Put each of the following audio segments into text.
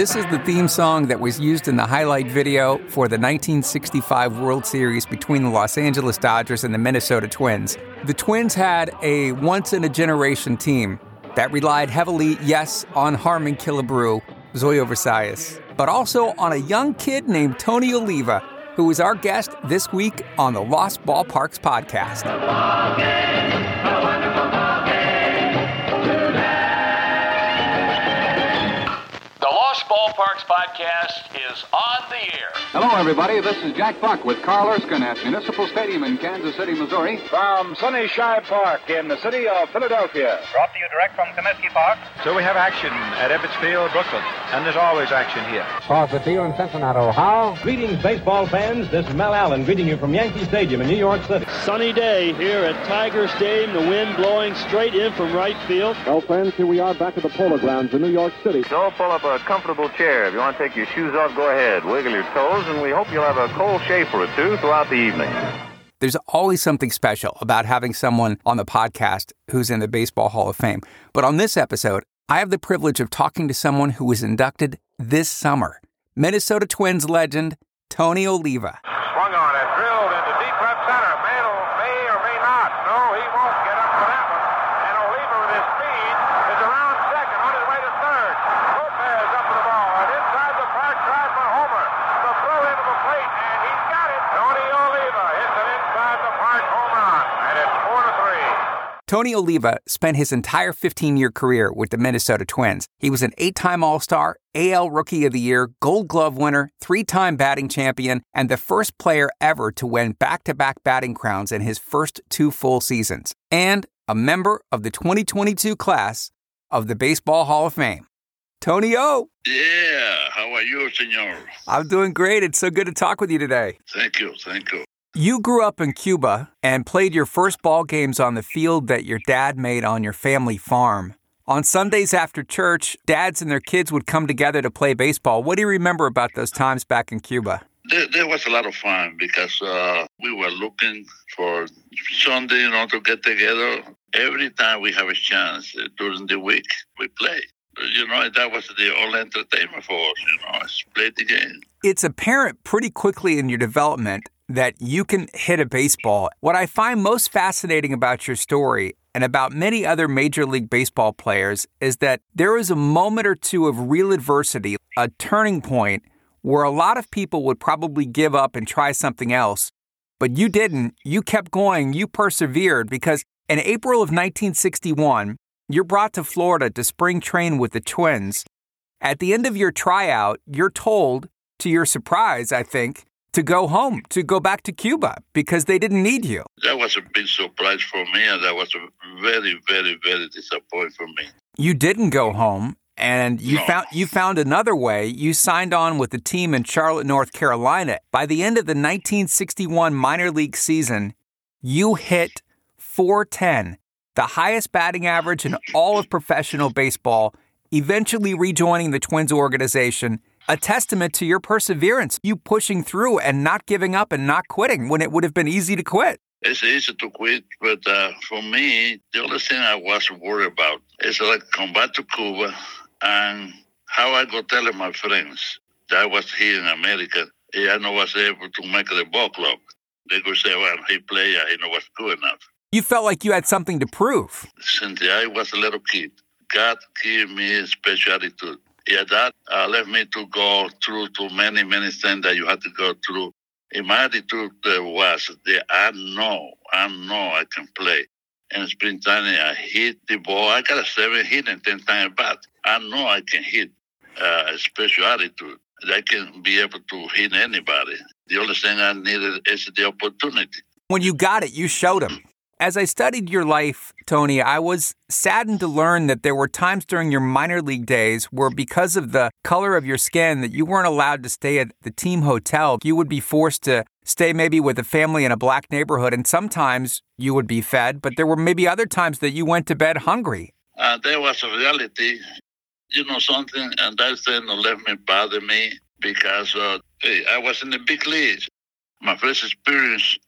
This is the theme song that was used in the highlight video for the 1965 World Series between the Los Angeles Dodgers and the Minnesota Twins. The Twins had a once in a generation team that relied heavily, yes, on Harmon Killebrew, Zoilo Versalles, but also on a young kid named Tony Oliva, who is our guest this week on the Lost Ballparks podcast. Ballparks podcast is on the air. Hello, everybody. This is Jack Buck with Carl Erskine at Municipal Stadium in Kansas City, Missouri. From Sunny Shibe Park in the city of Philadelphia. Brought to you direct from Comiskey Park. So we have action at Ebbets Field, Brooklyn. And there's always action here. Crosley Field in Cincinnati, Ohio. Greetings, baseball fans. This is Mel Allen greeting you from Yankee Stadium in New York City. Sunny day here at Tiger Stadium. The wind blowing straight in from right field. Well, friends, here we are back at the Polo Grounds in New York City. So pull up a comfortable chair. If you want to take your shoes off, go ahead. Wiggle your toes, and we hope you'll have a cold shave or two throughout the evening. There's always something special about having someone on the podcast who's in the Baseball Hall of Fame. But on this episode, I have the privilege of talking to someone who was inducted this summer Minnesota Twins legend, Tony Oliva. Swung on it, drilled into deep left center. May, may or may not. No, he won't get up for that one. And Oliva with his speed is around second on his way to third. Lopez up to the ball. And inside the park drive for Homer. The throw into the plate, and he's got it. Tony Oliva hits an inside the park home run. And it's four to three. Tony Oliva spent his entire 15 year career with the Minnesota Twins. He was an eight time All Star, AL Rookie of the Year, Gold Glove winner, three time batting champion, and the first player ever to win back to back batting crowns in his first two full seasons, and a member of the 2022 class of the Baseball Hall of Fame. Tony O. Yeah, how are you, senor? I'm doing great. It's so good to talk with you today. Thank you, thank you. You grew up in Cuba and played your first ball games on the field that your dad made on your family farm. On Sundays after church, dads and their kids would come together to play baseball. What do you remember about those times back in Cuba? There, there was a lot of fun because uh, we were looking for Sunday, you know, to get together. Every time we have a chance uh, during the week, we play. You know, that was the only entertainment for us, you know, is play the game. It's apparent pretty quickly in your development that you can hit a baseball. What I find most fascinating about your story and about many other Major League Baseball players is that there was a moment or two of real adversity, a turning point where a lot of people would probably give up and try something else. But you didn't. You kept going. You persevered because in April of 1961, you're brought to Florida to spring train with the Twins. At the end of your tryout, you're told, to your surprise, I think, to go home, to go back to Cuba because they didn't need you. That was a big surprise for me, and that was a very, very, very disappointing for me. You didn't go home, and you No. found you found another way. You signed on with the team in Charlotte, North Carolina. By the end of the 1961 minor league season, you hit 410, the highest batting average in all of professional baseball, eventually rejoining the Twins organization. A testament to your perseverance, you pushing through and not giving up and not quitting when it would have been easy to quit. It's easy to quit, but uh, for me, the only thing I was worried about is like come back to Cuba and how I go telling my friends that I was here in America. and I know was able to make the ball club. They could say, well, he play, he know was good enough. You felt like you had something to prove. Since I was a little kid, God gave me a special attitude. Yeah, that uh, left me to go through to many, many things that you had to go through. And my attitude uh, was that I know, I know I can play. In springtime, I hit the ball. I got a seven hit and 10 times bat. I know I can hit. Uh, a special attitude. I can be able to hit anybody. The only thing I needed is the opportunity. When you got it, you showed him. As I studied your life, Tony, I was saddened to learn that there were times during your minor league days where, because of the color of your skin, that you weren't allowed to stay at the team hotel. You would be forced to stay maybe with a family in a black neighborhood, and sometimes you would be fed, but there were maybe other times that you went to bed hungry. Uh, there was a reality, you know, something, and that thing left me bother me because uh, hey, I was in the big leagues. My first experience,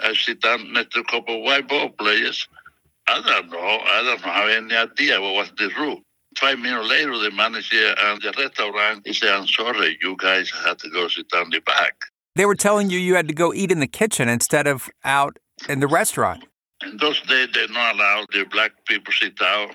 I sit down next to a couple of white ball players. I don't know. I don't have any idea what was the rule. Five minutes later, the manager and the restaurant he said, I'm sorry, you guys had to go sit down the back. They were telling you you had to go eat in the kitchen instead of out in the restaurant. In those days, they not allowed the black people sit down.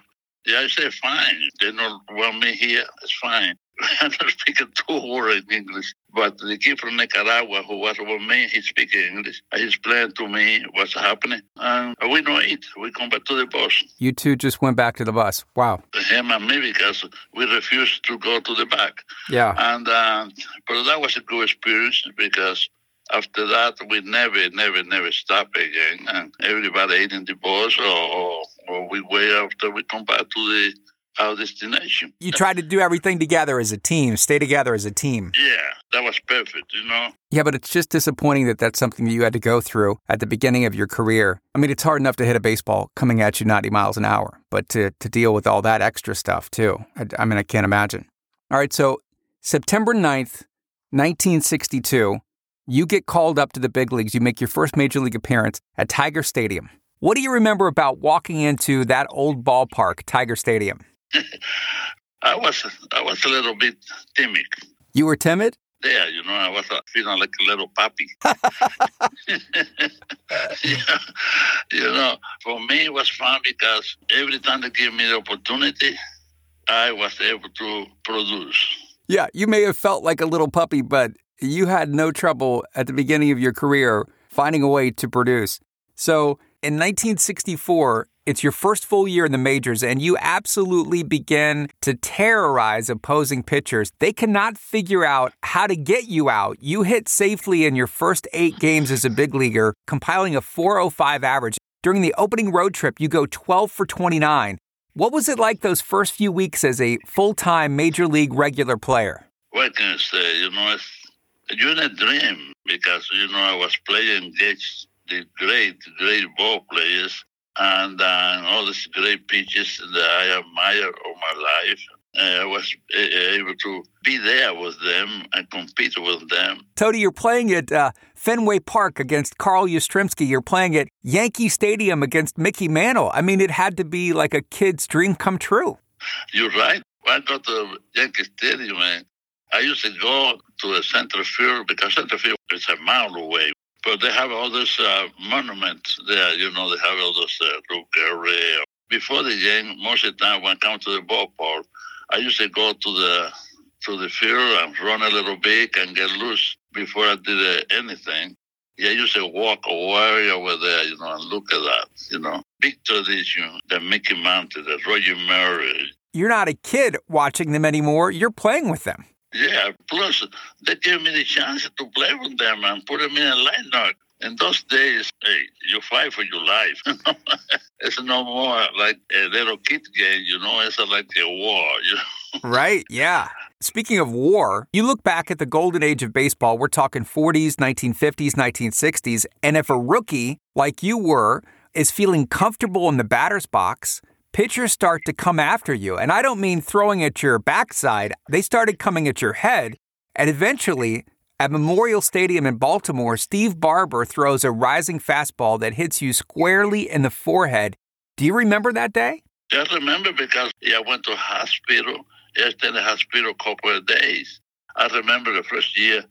Yeah, I said, fine. They don't want me here. It's fine. I'm not speaking two words in English. But the kid from Nicaragua who was with me, he speaks English. He explained to me what's happening. And we don't eat. We come back to the bus. You two just went back to the bus. Wow. Him and me because we refused to go to the back. Yeah. And uh, but that was a good experience because after that we never, never, never stop again. And everybody ate in the bus or, or, or we wait after we come back to the our destination. You tried to do everything together as a team, stay together as a team. Yeah, that was perfect, you know. Yeah, but it's just disappointing that that's something that you had to go through at the beginning of your career. I mean, it's hard enough to hit a baseball coming at you 90 miles an hour, but to, to deal with all that extra stuff too. I, I mean, I can't imagine. All right, so September 9th, 1962, you get called up to the big leagues. You make your first major league appearance at Tiger Stadium. What do you remember about walking into that old ballpark, Tiger Stadium? I was I was a little bit timid. You were timid? Yeah, you know, I was uh, feeling like a little puppy. yeah, you know, for me it was fun because every time they give me the opportunity, I was able to produce. Yeah, you may have felt like a little puppy, but you had no trouble at the beginning of your career finding a way to produce. So in 1964, it's your first full year in the majors, and you absolutely begin to terrorize opposing pitchers. They cannot figure out how to get you out. You hit safely in your first eight games as a big leaguer, compiling a 405 average. During the opening road trip, you go 12 for 29. What was it like those first few weeks as a full time major league regular player? What can I say? You know, it's, a dream because, you know, I was playing against the great, great ball players and uh, all these great pitches that I admire all my life. Uh, I was able to be there with them and compete with them. Tony, you're playing at uh, Fenway Park against Carl Yastrzemski. You're playing at Yankee Stadium against Mickey Mantle. I mean, it had to be like a kid's dream come true. You're right. When I got to Yankee Stadium, man, I used to go to the center field because center field is a mile away. But they have all those uh, monuments there. You know, they have all those uh. Before the game, most of the time when I come to the ballpark, I used to go to the to the field and run a little bit and get loose before I did uh, anything. Yeah, I used to walk away over there, you know, and look at that, you know. Big tradition, the Mickey Mantle, the Roger Maris. You're not a kid watching them anymore. You're playing with them. Yeah, plus they gave me the chance to play with them and put them in a lineup. In those days, hey, you fight for your life. it's no more like a little kid game, you know. It's like a war, you know. right? Yeah. Speaking of war, you look back at the golden age of baseball. We're talking 40s, 1950s, 1960s, and if a rookie like you were is feeling comfortable in the batter's box, pitchers start to come after you. And I don't mean throwing at your backside, they started coming at your head. And eventually, at Memorial Stadium in Baltimore, Steve Barber throws a rising fastball that hits you squarely in the forehead. Do you remember that day? Just remember because I went to hospital. I stayed in the hospital a couple of days. I remember the first year,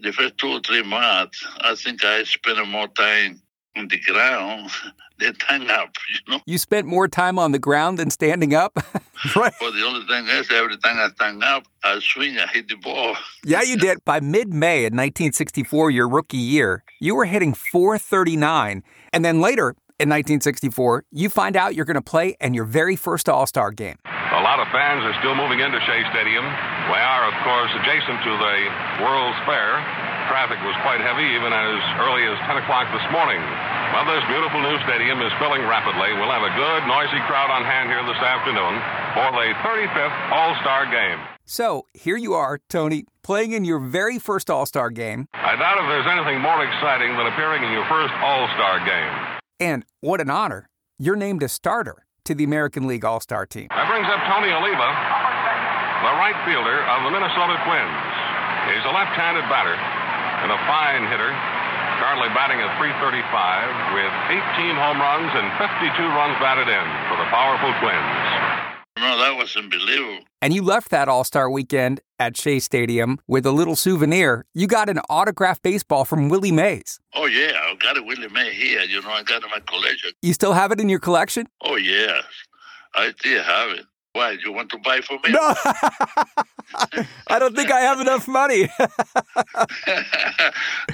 the first two or three months, I think I spent more time the ground than hang up, you know. You spent more time on the ground than standing up? right. Well, the only thing is, every time I stand up, I swing, I hit the ball. yeah, you did. By mid May in 1964, your rookie year, you were hitting 439. And then later in 1964, you find out you're going to play in your very first All Star game. A lot of fans are still moving into Shea Stadium. We are, of course, adjacent to the World's Fair. Traffic was quite heavy even as early as 10 o'clock this morning. Well, this beautiful new stadium is filling rapidly. We'll have a good, noisy crowd on hand here this afternoon for the 35th All Star game. So here you are, Tony, playing in your very first All Star game. I doubt if there's anything more exciting than appearing in your first All Star game. And what an honor. You're named a starter to the American League All Star team. That brings up Tony Oliva, the right fielder of the Minnesota Twins. He's a left handed batter and a fine hitter, currently batting at 335 with 18 home runs and 52 runs batted in for the powerful Twins. No, that was unbelievable. And you left that All Star weekend at Shea Stadium with a little souvenir. You got an autographed baseball from Willie Mays. Oh, yeah, I got a Willie May here. You know, I got it in my collection. You still have it in your collection? Oh, yes. I still have it. Why, you want to buy for me? No. I don't think I have enough money.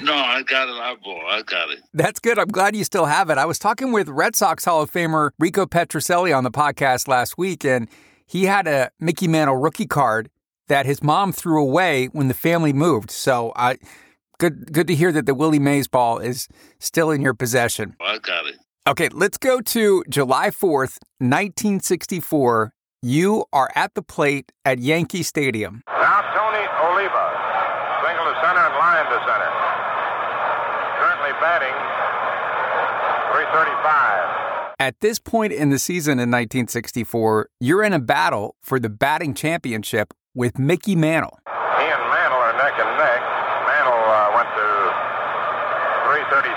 no, I got it. I bought. I got it. That's good. I'm glad you still have it. I was talking with Red Sox Hall of Famer Rico Petrocelli on the podcast last week, and he had a Mickey Mantle rookie card that his mom threw away when the family moved. So I good good to hear that the Willie Mays ball is still in your possession. I got it. Okay, let's go to July 4th, 1964. You are at the plate at Yankee Stadium. Now Tony Oliva, single to center and line to center. Currently batting 335. At this point in the season in 1964, you're in a battle for the batting championship with Mickey Mantle. He and Mantle are neck and neck. Mantle uh, went to 333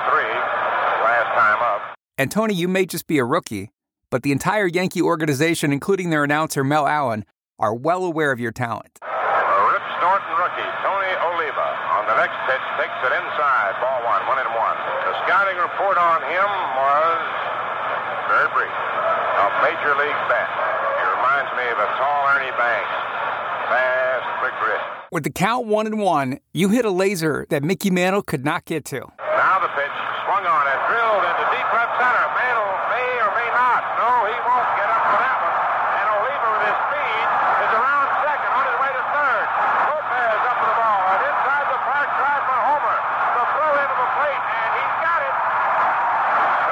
last time up. And Tony, you may just be a rookie, but the entire Yankee organization, including their announcer Mel Allen, are well aware of your talent. Rip Thornton rookie Tony Oliva on the next pitch takes it inside. Ball one, one and one. The scouting report on him was very brief. A major league bat. He reminds me of a tall Ernie Banks. Fast, quick wrist. With the count one and one, you hit a laser that Mickey Mantle could not get to. Now the pitch swung on and drilled into deep left center. Mantle may or may not. No, he won't get up for that one. And Oliva with his speed is around second on his way to third. Lopez up to the ball and inside the park drive for Homer. The throw into the plate and he's got it.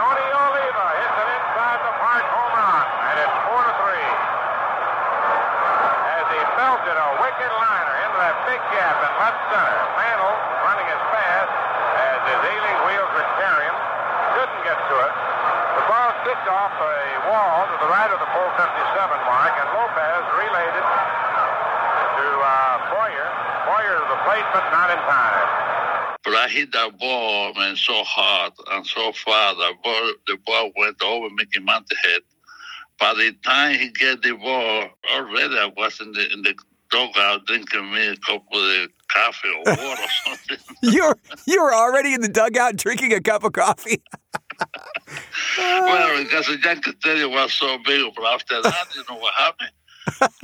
Tony Oliva hits an inside the park home run and it's four to three. As he a wicked liner into that big gap in left center. Mantle running as fast as his ailing wheels would carry him. Couldn't get to it. The ball kicked off a wall to the right of the 457 mark, and Lopez relayed it to uh, Boyer. Boyer to the plate, but not in time. But I hit that ball, man, so hard and so far. The ball, the ball went over Mickey Mantle head. By the time he get the ball, already I was in the in the dugout drinking me a cup of coffee or water or something. You're you're already in the dugout drinking a cup of coffee. well, because the Yankee Stadium was so big, but after that, you know what happened?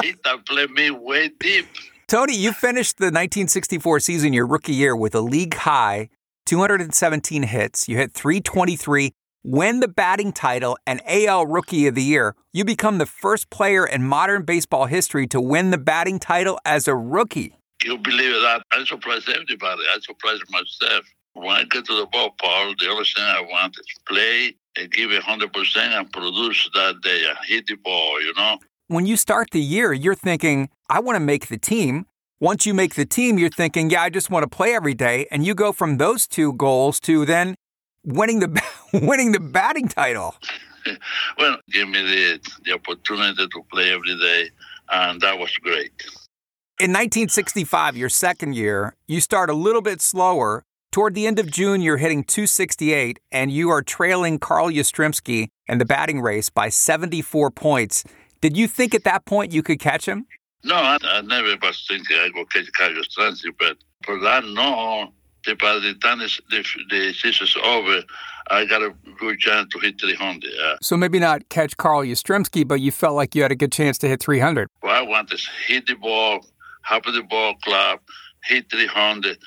he played me way deep. Tony, you finished the 1964 season, your rookie year, with a league high 217 hits. You hit 323, win the batting title, and AL Rookie of the Year. You become the first player in modern baseball history to win the batting title as a rookie. You believe that? I surprised everybody. I surprised myself. When I get to the ballpark, the only thing I want is play and give it 100% and produce that day and hit the ball, you know? When you start the year, you're thinking, I want to make the team. Once you make the team, you're thinking, yeah, I just want to play every day. And you go from those two goals to then winning the winning the batting title. well, give me the, the opportunity to play every day, and that was great. In 1965, your second year, you start a little bit slower. Toward the end of June, you're hitting 268, and you are trailing Carl Yastrzemski in the batting race by 74 points. Did you think at that point you could catch him? No, I, I never was thinking I would catch Carl Yastrzemski, but for that, no. By the time the, the, the season's over, I got a good chance to hit 300. Yeah. So maybe not catch Carl Yastrzemski, but you felt like you had a good chance to hit 300. Well, I want to hit the ball, have the ball club, hit 300.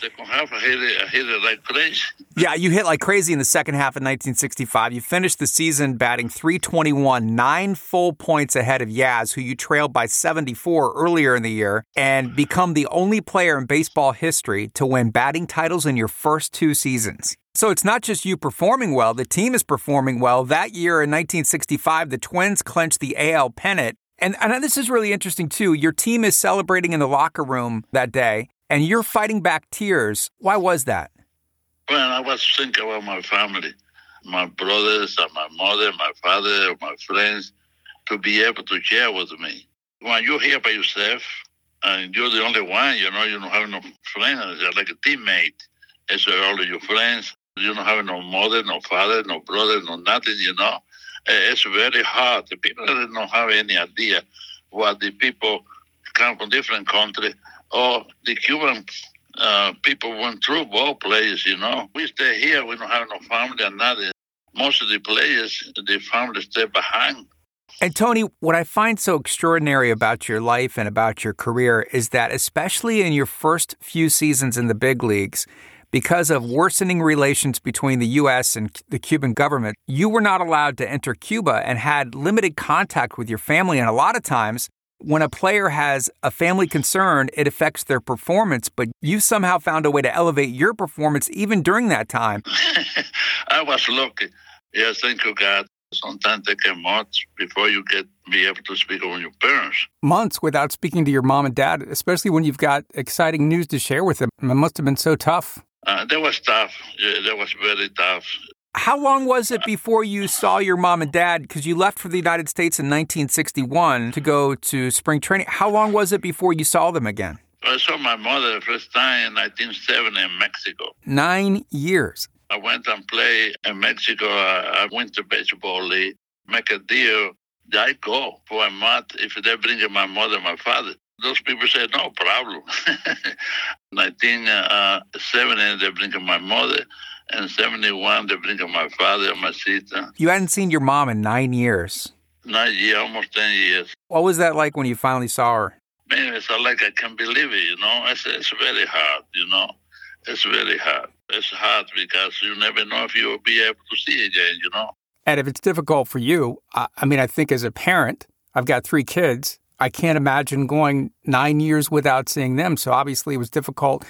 Second half, I hit it, I hit it like crazy. Yeah, you hit like crazy in the second half of 1965. You finished the season batting 321, nine full points ahead of Yaz, who you trailed by 74 earlier in the year, and become the only player in baseball history to win batting titles in your first two seasons. So it's not just you performing well, the team is performing well. That year in 1965, the Twins clinched the AL pennant. And, and this is really interesting too. Your team is celebrating in the locker room that day, and you're fighting back tears. Why was that? Well, I was thinking about my family, my brothers and my mother, my father, my friends, to be able to share with me. When you're here by yourself and you're the only one, you know, you don't have no friends, you're like a teammate. It's all your friends. You don't have no mother, no father, no brother, no nothing, you know. Eh, it's very hard. The people don't have any idea what the people come from different countries or the Cuban uh, people went through ball players, you know. We stay here, we don't have no family and nothing. Most of the players, the family stay behind. And Tony, what I find so extraordinary about your life and about your career is that, especially in your first few seasons in the big leagues, because of worsening relations between the U.S. and the Cuban government, you were not allowed to enter Cuba and had limited contact with your family. And a lot of times, when a player has a family concern, it affects their performance, but you somehow found a way to elevate your performance even during that time. I was lucky. Yes, thank you, God. Sometimes it can months before you get be able to speak with your parents. Months without speaking to your mom and dad, especially when you've got exciting news to share with them. It must have been so tough. Uh, that was tough. Yeah, that was very tough. How long was it before you saw your mom and dad? Because you left for the United States in 1961 to go to spring training. How long was it before you saw them again? I saw my mother the first time in 1970 in Mexico. Nine years. I went and played in Mexico. I went to baseball league, make a deal. I go for a month if they bring my mother and my father. Those people said, no problem. 1970, uh, they bring my mother. And 71, they bring my father and my sister. You hadn't seen your mom in nine years. Nine years, almost 10 years. What was that like when you finally saw her? Man, it's like I can't believe it, you know. It's, it's very hard, you know. It's very hard. It's hard because you never know if you'll be able to see again, you know. And if it's difficult for you, I mean, I think as a parent, I've got three kids. I can't imagine going nine years without seeing them. So obviously it was difficult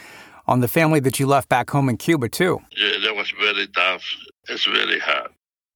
on the family that you left back home in Cuba, too. Yeah, that was very tough. It's really hard.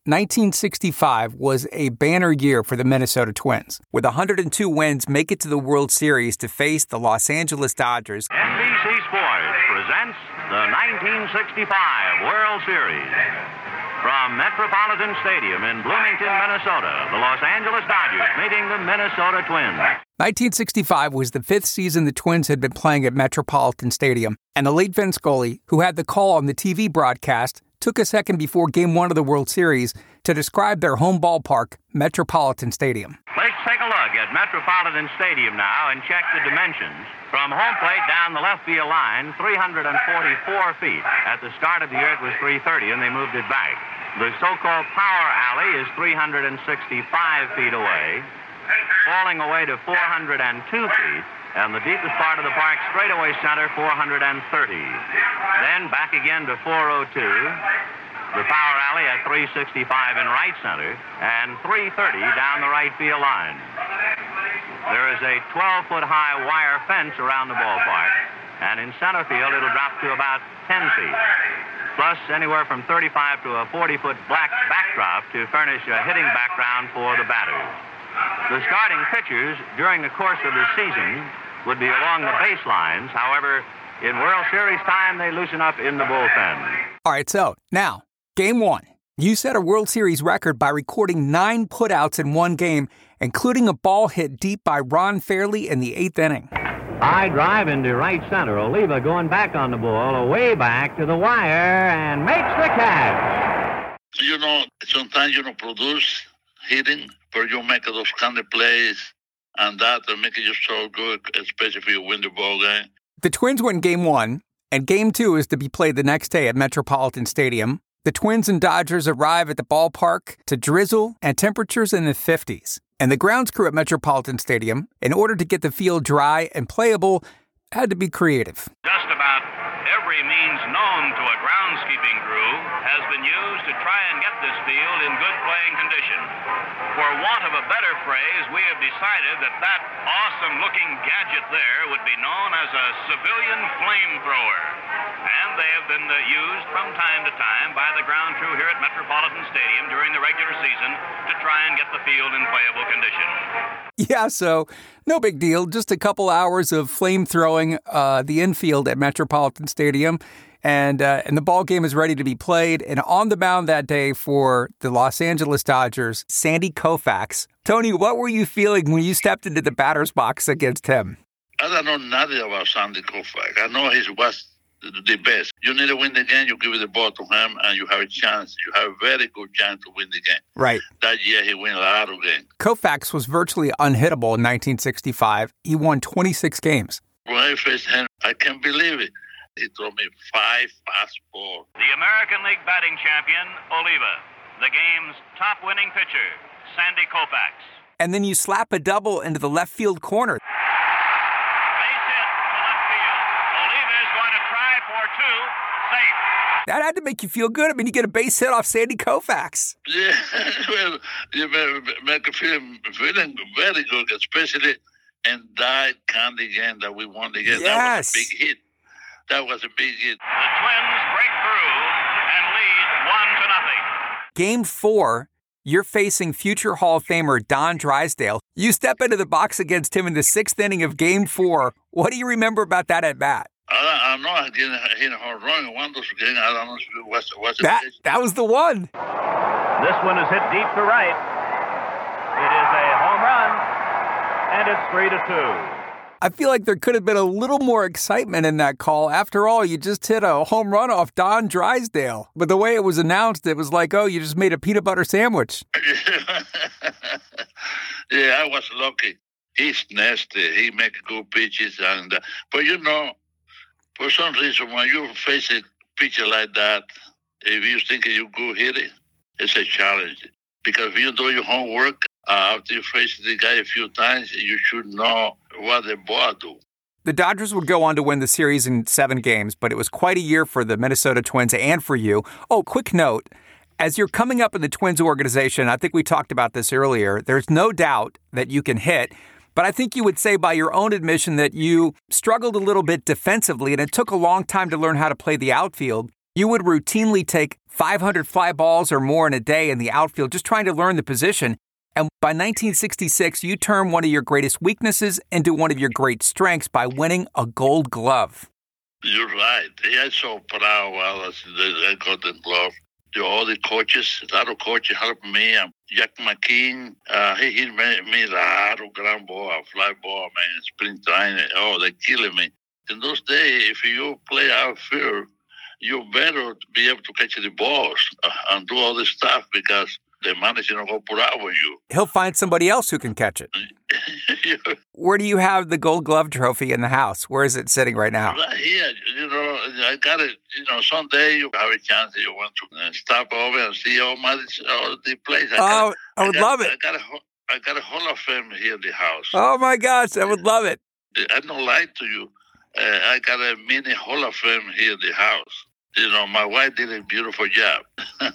1965 was a banner year for the Minnesota Twins. With 102 wins, make it to the World Series to face the Los Angeles Dodgers. NBC Sports presents the 1965 World Series. From Metropolitan Stadium in Bloomington, Minnesota, the Los Angeles Dodgers meeting the Minnesota Twins. 1965 was the fifth season the Twins had been playing at Metropolitan Stadium, and the late Vin Scully, who had the call on the TV broadcast, took a second before Game 1 of the World Series to describe their home ballpark, Metropolitan Stadium. Let's take a look at Metropolitan Stadium now and check the dimensions. From home plate down the left field line, 344 feet. At the start of the year, it was 330, and they moved it back. The so-called power alley is 365 feet away, falling away to 402 feet, and the deepest part of the park, straightaway center, 430. Then back again to 402, the power alley at 365 in right center, and 330 down the right field line. There is a 12-foot high wire fence around the ballpark, and in center field it'll drop to about 10 feet plus anywhere from 35 to a 40-foot black backdrop to furnish a hitting background for the batters. The starting pitchers during the course of the season would be along the baselines. However, in World Series time, they loosen up in the bullpen. All right, so now, game one. You set a World Series record by recording nine putouts in one game, including a ball hit deep by Ron Fairly in the eighth inning. High drive into right center. Oliva going back on the ball, away back to the wire, and makes the catch. You know, sometimes you don't produce hitting, but you make those kind of plays, and that will make you so good, especially if you win the ball game. The Twins win game one, and game two is to be played the next day at Metropolitan Stadium. The Twins and Dodgers arrive at the ballpark to drizzle and temperatures in the 50s. And the grounds crew at Metropolitan Stadium, in order to get the field dry and playable, had to be creative. Just about every means known to a groundskeeping crew has been used to try and get this field in good playing condition. For want of a better phrase, we have decided that that awesome looking gadget there would be known as a civilian flamethrower. And they have been uh, used from time to time by the ground crew here at Metropolitan Stadium during the regular season to try and get the field in playable condition. Yeah, so no big deal. Just a couple hours of flame throwing uh, the infield at Metropolitan Stadium and uh, and the ball game is ready to be played. And on the mound that day for the Los Angeles Dodgers, Sandy Koufax. Tony, what were you feeling when you stepped into the batter's box against him? I don't know nothing about Sandy Koufax. I know he was the best. You need to win the game, you give the ball to him, and you have a chance. You have a very good chance to win the game. Right. That year, he won a lot of games. Koufax was virtually unhittable in 1965. He won 26 games. When I faced him, I can't believe it. He threw me five fastballs. The American League batting champion, Oliva. The game's top winning pitcher, Sandy Koufax. And then you slap a double into the left field corner. Base hit to left field. Oliva is going to try for two. Safe. That had to make you feel good. I mean, you get a base hit off Sandy Koufax. Yeah, well, you make- make a feeling feeling very good, especially in that kind of game that we won the game. That was Yes. a big hit. That was a big hit. The Twins break through and lead one to nothing. Game four, you're facing future Hall of Famer Don Drysdale. You step into the box against him in the sixth inning of game four. What do you remember about that at bat? I, I know I didn't hit a home run in one of those games. I don't know if it was, was it That that was the one. This one is hit deep to right. It is a home run, and it's three to two. I feel like there could have been a little more excitement in that call. After all, you just hit a home run off Don Drysdale. But the way it was announced, it was like, oh, you just made a peanut butter sandwich. yeah, I was lucky. He's nasty. He make good pitches, and uh, but you know, for some reason, when you face a pitcher like that, if you think you go hit it, it's a challenge because if you do your homework uh, after you face the guy a few times, you should know what the ball do. The Dodgers would go on to win the series in seven games, but it was quite a year for the Minnesota Twins and for you. Oh, quick note. As you're coming up in the Twins organization, I think we talked about this earlier, there's no doubt that you can hit, but I think you would say by your own admission that you struggled a little bit defensively and it took a long time to learn how to play the outfield. You would routinely take 500 fly balls or more in a day in the outfield just trying to learn the position. And by 1966, you turned one of your greatest weaknesses into one of your great strengths by winning a gold glove. You're right. Yeah, so proud while I got the glove. The, all the coaches, a lot of coaches helped me. Jack McKeon, uh, he hit me, me a lot of ground ball, a fly ball, man, sprint training. Oh, they're killing me. In those days, if you play outfield, you better be able to catch the balls uh, and do all this stuff because the manager go put out on you. He'll find somebody else who can catch it. Where do you have the gold glove trophy in the house? Where is it sitting right now? Right here, you know, I got it. You know, someday you have a chance. You want to uh, stop over and see all my all the place. I Oh, got, I would got- love it. I got a ho- got a Hall of Fame here in the house. Oh my gosh, I would love it. I don't lie to you. Uh, I got a mini Hall of Fame here in the house. You know, my wife did a beautiful job.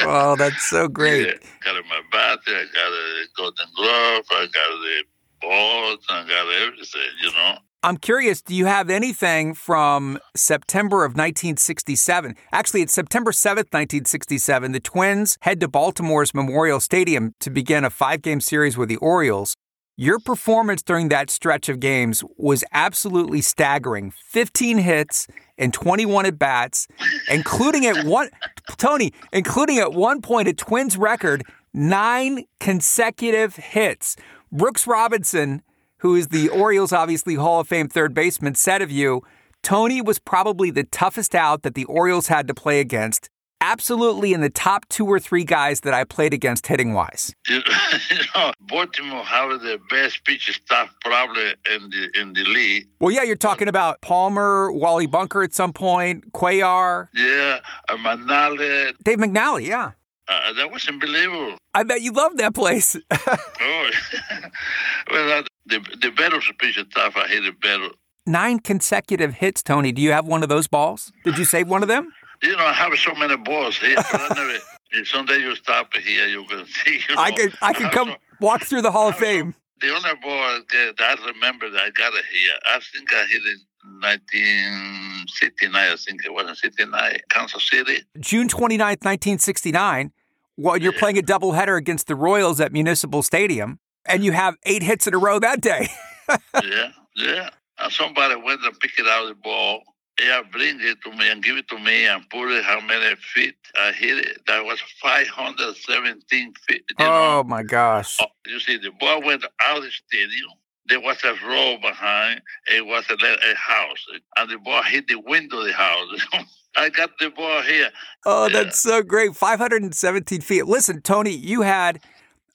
Oh, that's so great. Yeah, got my bat. I got a Golden Glove. I got the balls. I got everything. You know. I'm curious, do you have anything from September of 1967? Actually, it's September 7th, 1967. The Twins head to Baltimore's Memorial Stadium to begin a five game series with the Orioles. Your performance during that stretch of games was absolutely staggering 15 hits and 21 at bats, including at one, Tony, including at one point a Twins record, nine consecutive hits. Brooks Robinson who is the Orioles, obviously Hall of Fame third baseman, said of you, Tony was probably the toughest out that the Orioles had to play against. Absolutely in the top two or three guys that I played against hitting wise. You, know, Baltimore have the best pitching staff probably in the in the league. Well, yeah, you're talking about Palmer, Wally Bunker at some point, Cuellar, Yeah, Manale. Dave McNally, yeah. Uh, that was unbelievable. I bet you loved that place. Oh, well, the the better pitching staff, I hit it better. Nine consecutive hits, Tony. Do you have one of those balls? Did you save one of them? You know, I have so many balls here. But I never, if someday you stop here, you can see. You know, I could I could come so- walk through the Hall of Fame. The only ball that I remember that I got it here, I think I hit it in 1969. I think it was in 69, Kansas City. June 29th, 1969, while you're playing a doubleheader against the Royals at Municipal Stadium, and you have eight hits in a row that day. yeah, yeah. And somebody went and picked it out of the ball. Yeah, bring it to me and give it to me and put it how many feet I hit it. That was 517 feet. Oh know? my gosh. Oh, you see, the ball went out of the stadium. there was a row behind. It was a, a house, and the ball hit the window of the house. I got the ball here. Oh, that's so great. 517 feet. Listen, Tony, you had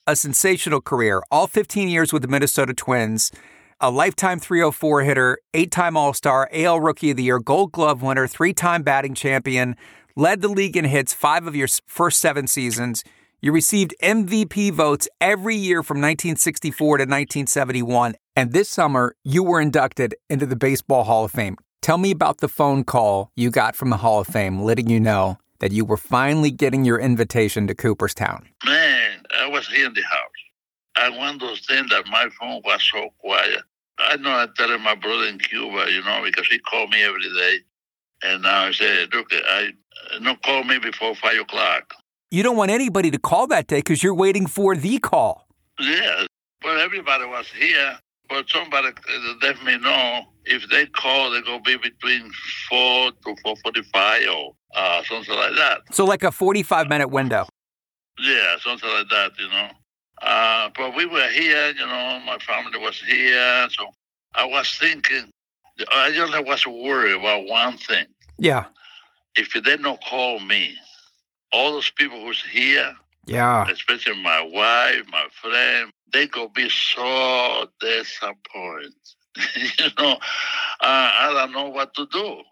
a sensational career, all 15 years with the Minnesota Twins, a lifetime 304 hitter, eight time All Star, AL Rookie of the Year, Gold Glove winner, three time batting champion, led the league in hits five of your first seven seasons. You received MVP votes every year from 1964 to 1971. And this summer, you were inducted into the Baseball Hall of Fame. Tell me about the phone call you got from the Hall of Fame letting you know that you were finally getting your invitation to Cooperstown. Man, I was in the house. I want to understand that my phone was so quiet. I know I tell my brother in Cuba, you know, because he called me every day. And now I say, look, I don't call me before five o'clock. You don't want anybody to call that day because you're waiting for the call. Yeah, but everybody was here. But somebody let me know if they call, they're gonna be between four to four forty-five or uh, something like that. So like a forty-five minute window. Yeah, something like that, you know. Uh, but we were here, you know. My family was here, so I was thinking. I just was worried about one thing. Yeah. If they don't call me, all those people who's here, yeah, especially my wife, my friend, they go be so disappointed. you know, uh, I don't know what to do.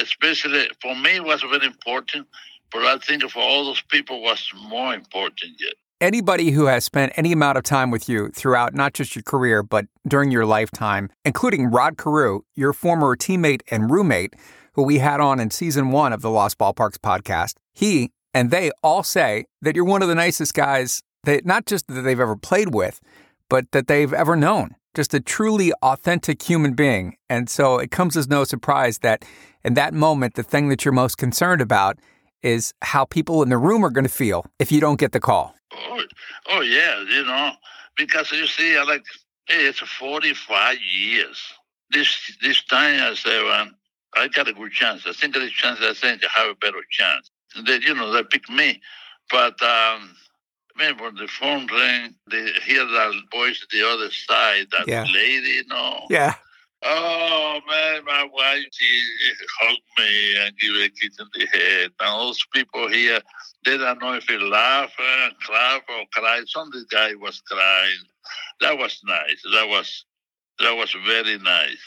Especially for me, it was very important, but I think for all those people was more important yet. Anybody who has spent any amount of time with you throughout not just your career, but during your lifetime, including Rod Carew, your former teammate and roommate, who we had on in season one of the Lost Ballparks podcast, he and they all say that you're one of the nicest guys that not just that they've ever played with, but that they've ever known. Just a truly authentic human being. And so it comes as no surprise that in that moment, the thing that you're most concerned about is how people in the room are going to feel if you don't get the call. Oh, oh yeah, you know, because you see, I like, hey, it's 45 years. This this time I say, well, I got a good chance. I think there's a chance. I think I have a better chance. They, you know, they pick me, but um, man, when the phone rang, they hear that voice at the other side, that yeah. lady, you know. Yeah. Oh man, my wife she hugged me and give a kiss in the head. And those people here, they don't know if he laugh and clap or cry. Some of the guy was crying. That was nice. That was that was very nice.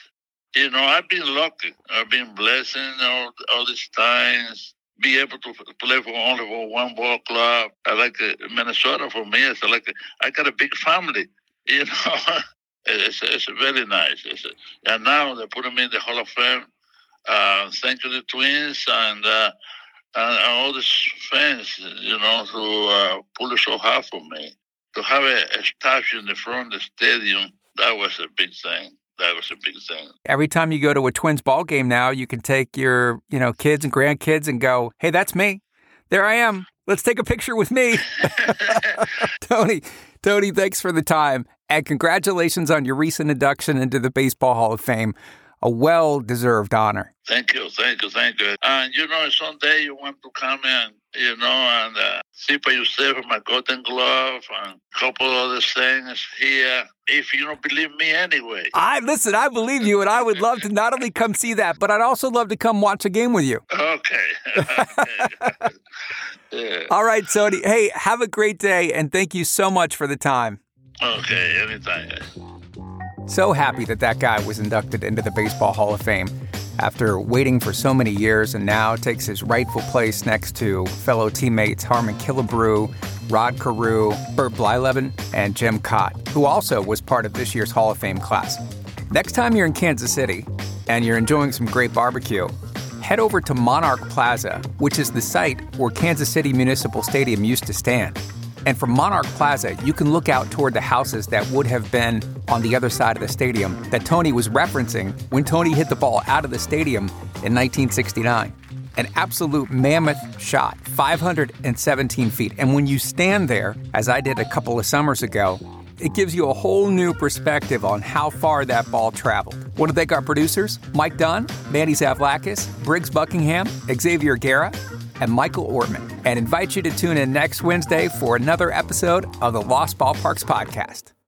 You know, I've been lucky. I've been blessed all all these times. Be able to play for only for one ball club. I like uh, Minnesota for me. It's like I got a big family. You know. It's, it's very nice. It's, and now they put him in the Hall of Fame. Uh, thank you, the Twins, and, uh, and, all these fans, you know, who uh, pull it so hard for me. To have a, a statue in the front of the stadium, that was a big thing. That was a big thing. Every time you go to a Twins ball game now, you can take your, you know, kids and grandkids and go, "Hey, that's me. There I am. Let's take a picture with me." Tony, Tony, thanks for the time. And congratulations on your recent induction into the Baseball Hall of Fame. A well deserved honor. Thank you, thank you, thank you. And you know, someday you want to come in, you know, and uh, see for yourself my golden glove and a couple other things here. If you don't believe me anyway. I listen, I believe you, and I would love to not only come see that, but I'd also love to come watch a game with you. Okay. okay. yeah. All right, Tony. Hey, have a great day, and thank you so much for the time. Okay, anytime. So happy that that guy was inducted into the Baseball Hall of Fame after waiting for so many years and now takes his rightful place next to fellow teammates Harmon Killebrew, Rod Carew, Bert Blyleven, and Jim Kaat, who also was part of this year's Hall of Fame class. Next time you're in Kansas City and you're enjoying some great barbecue, head over to Monarch Plaza, which is the site where Kansas City Municipal Stadium used to stand. And from Monarch Plaza, you can look out toward the houses that would have been on the other side of the stadium that Tony was referencing when Tony hit the ball out of the stadium in 1969. An absolute mammoth shot, 517 feet. And when you stand there, as I did a couple of summers ago, it gives you a whole new perspective on how far that ball traveled. Want to thank our producers, Mike Dunn, Manny Zavlakis, Briggs Buckingham, Xavier Guerra, and Michael Ortman, and invite you to tune in next Wednesday for another episode of the Lost Ballparks Podcast.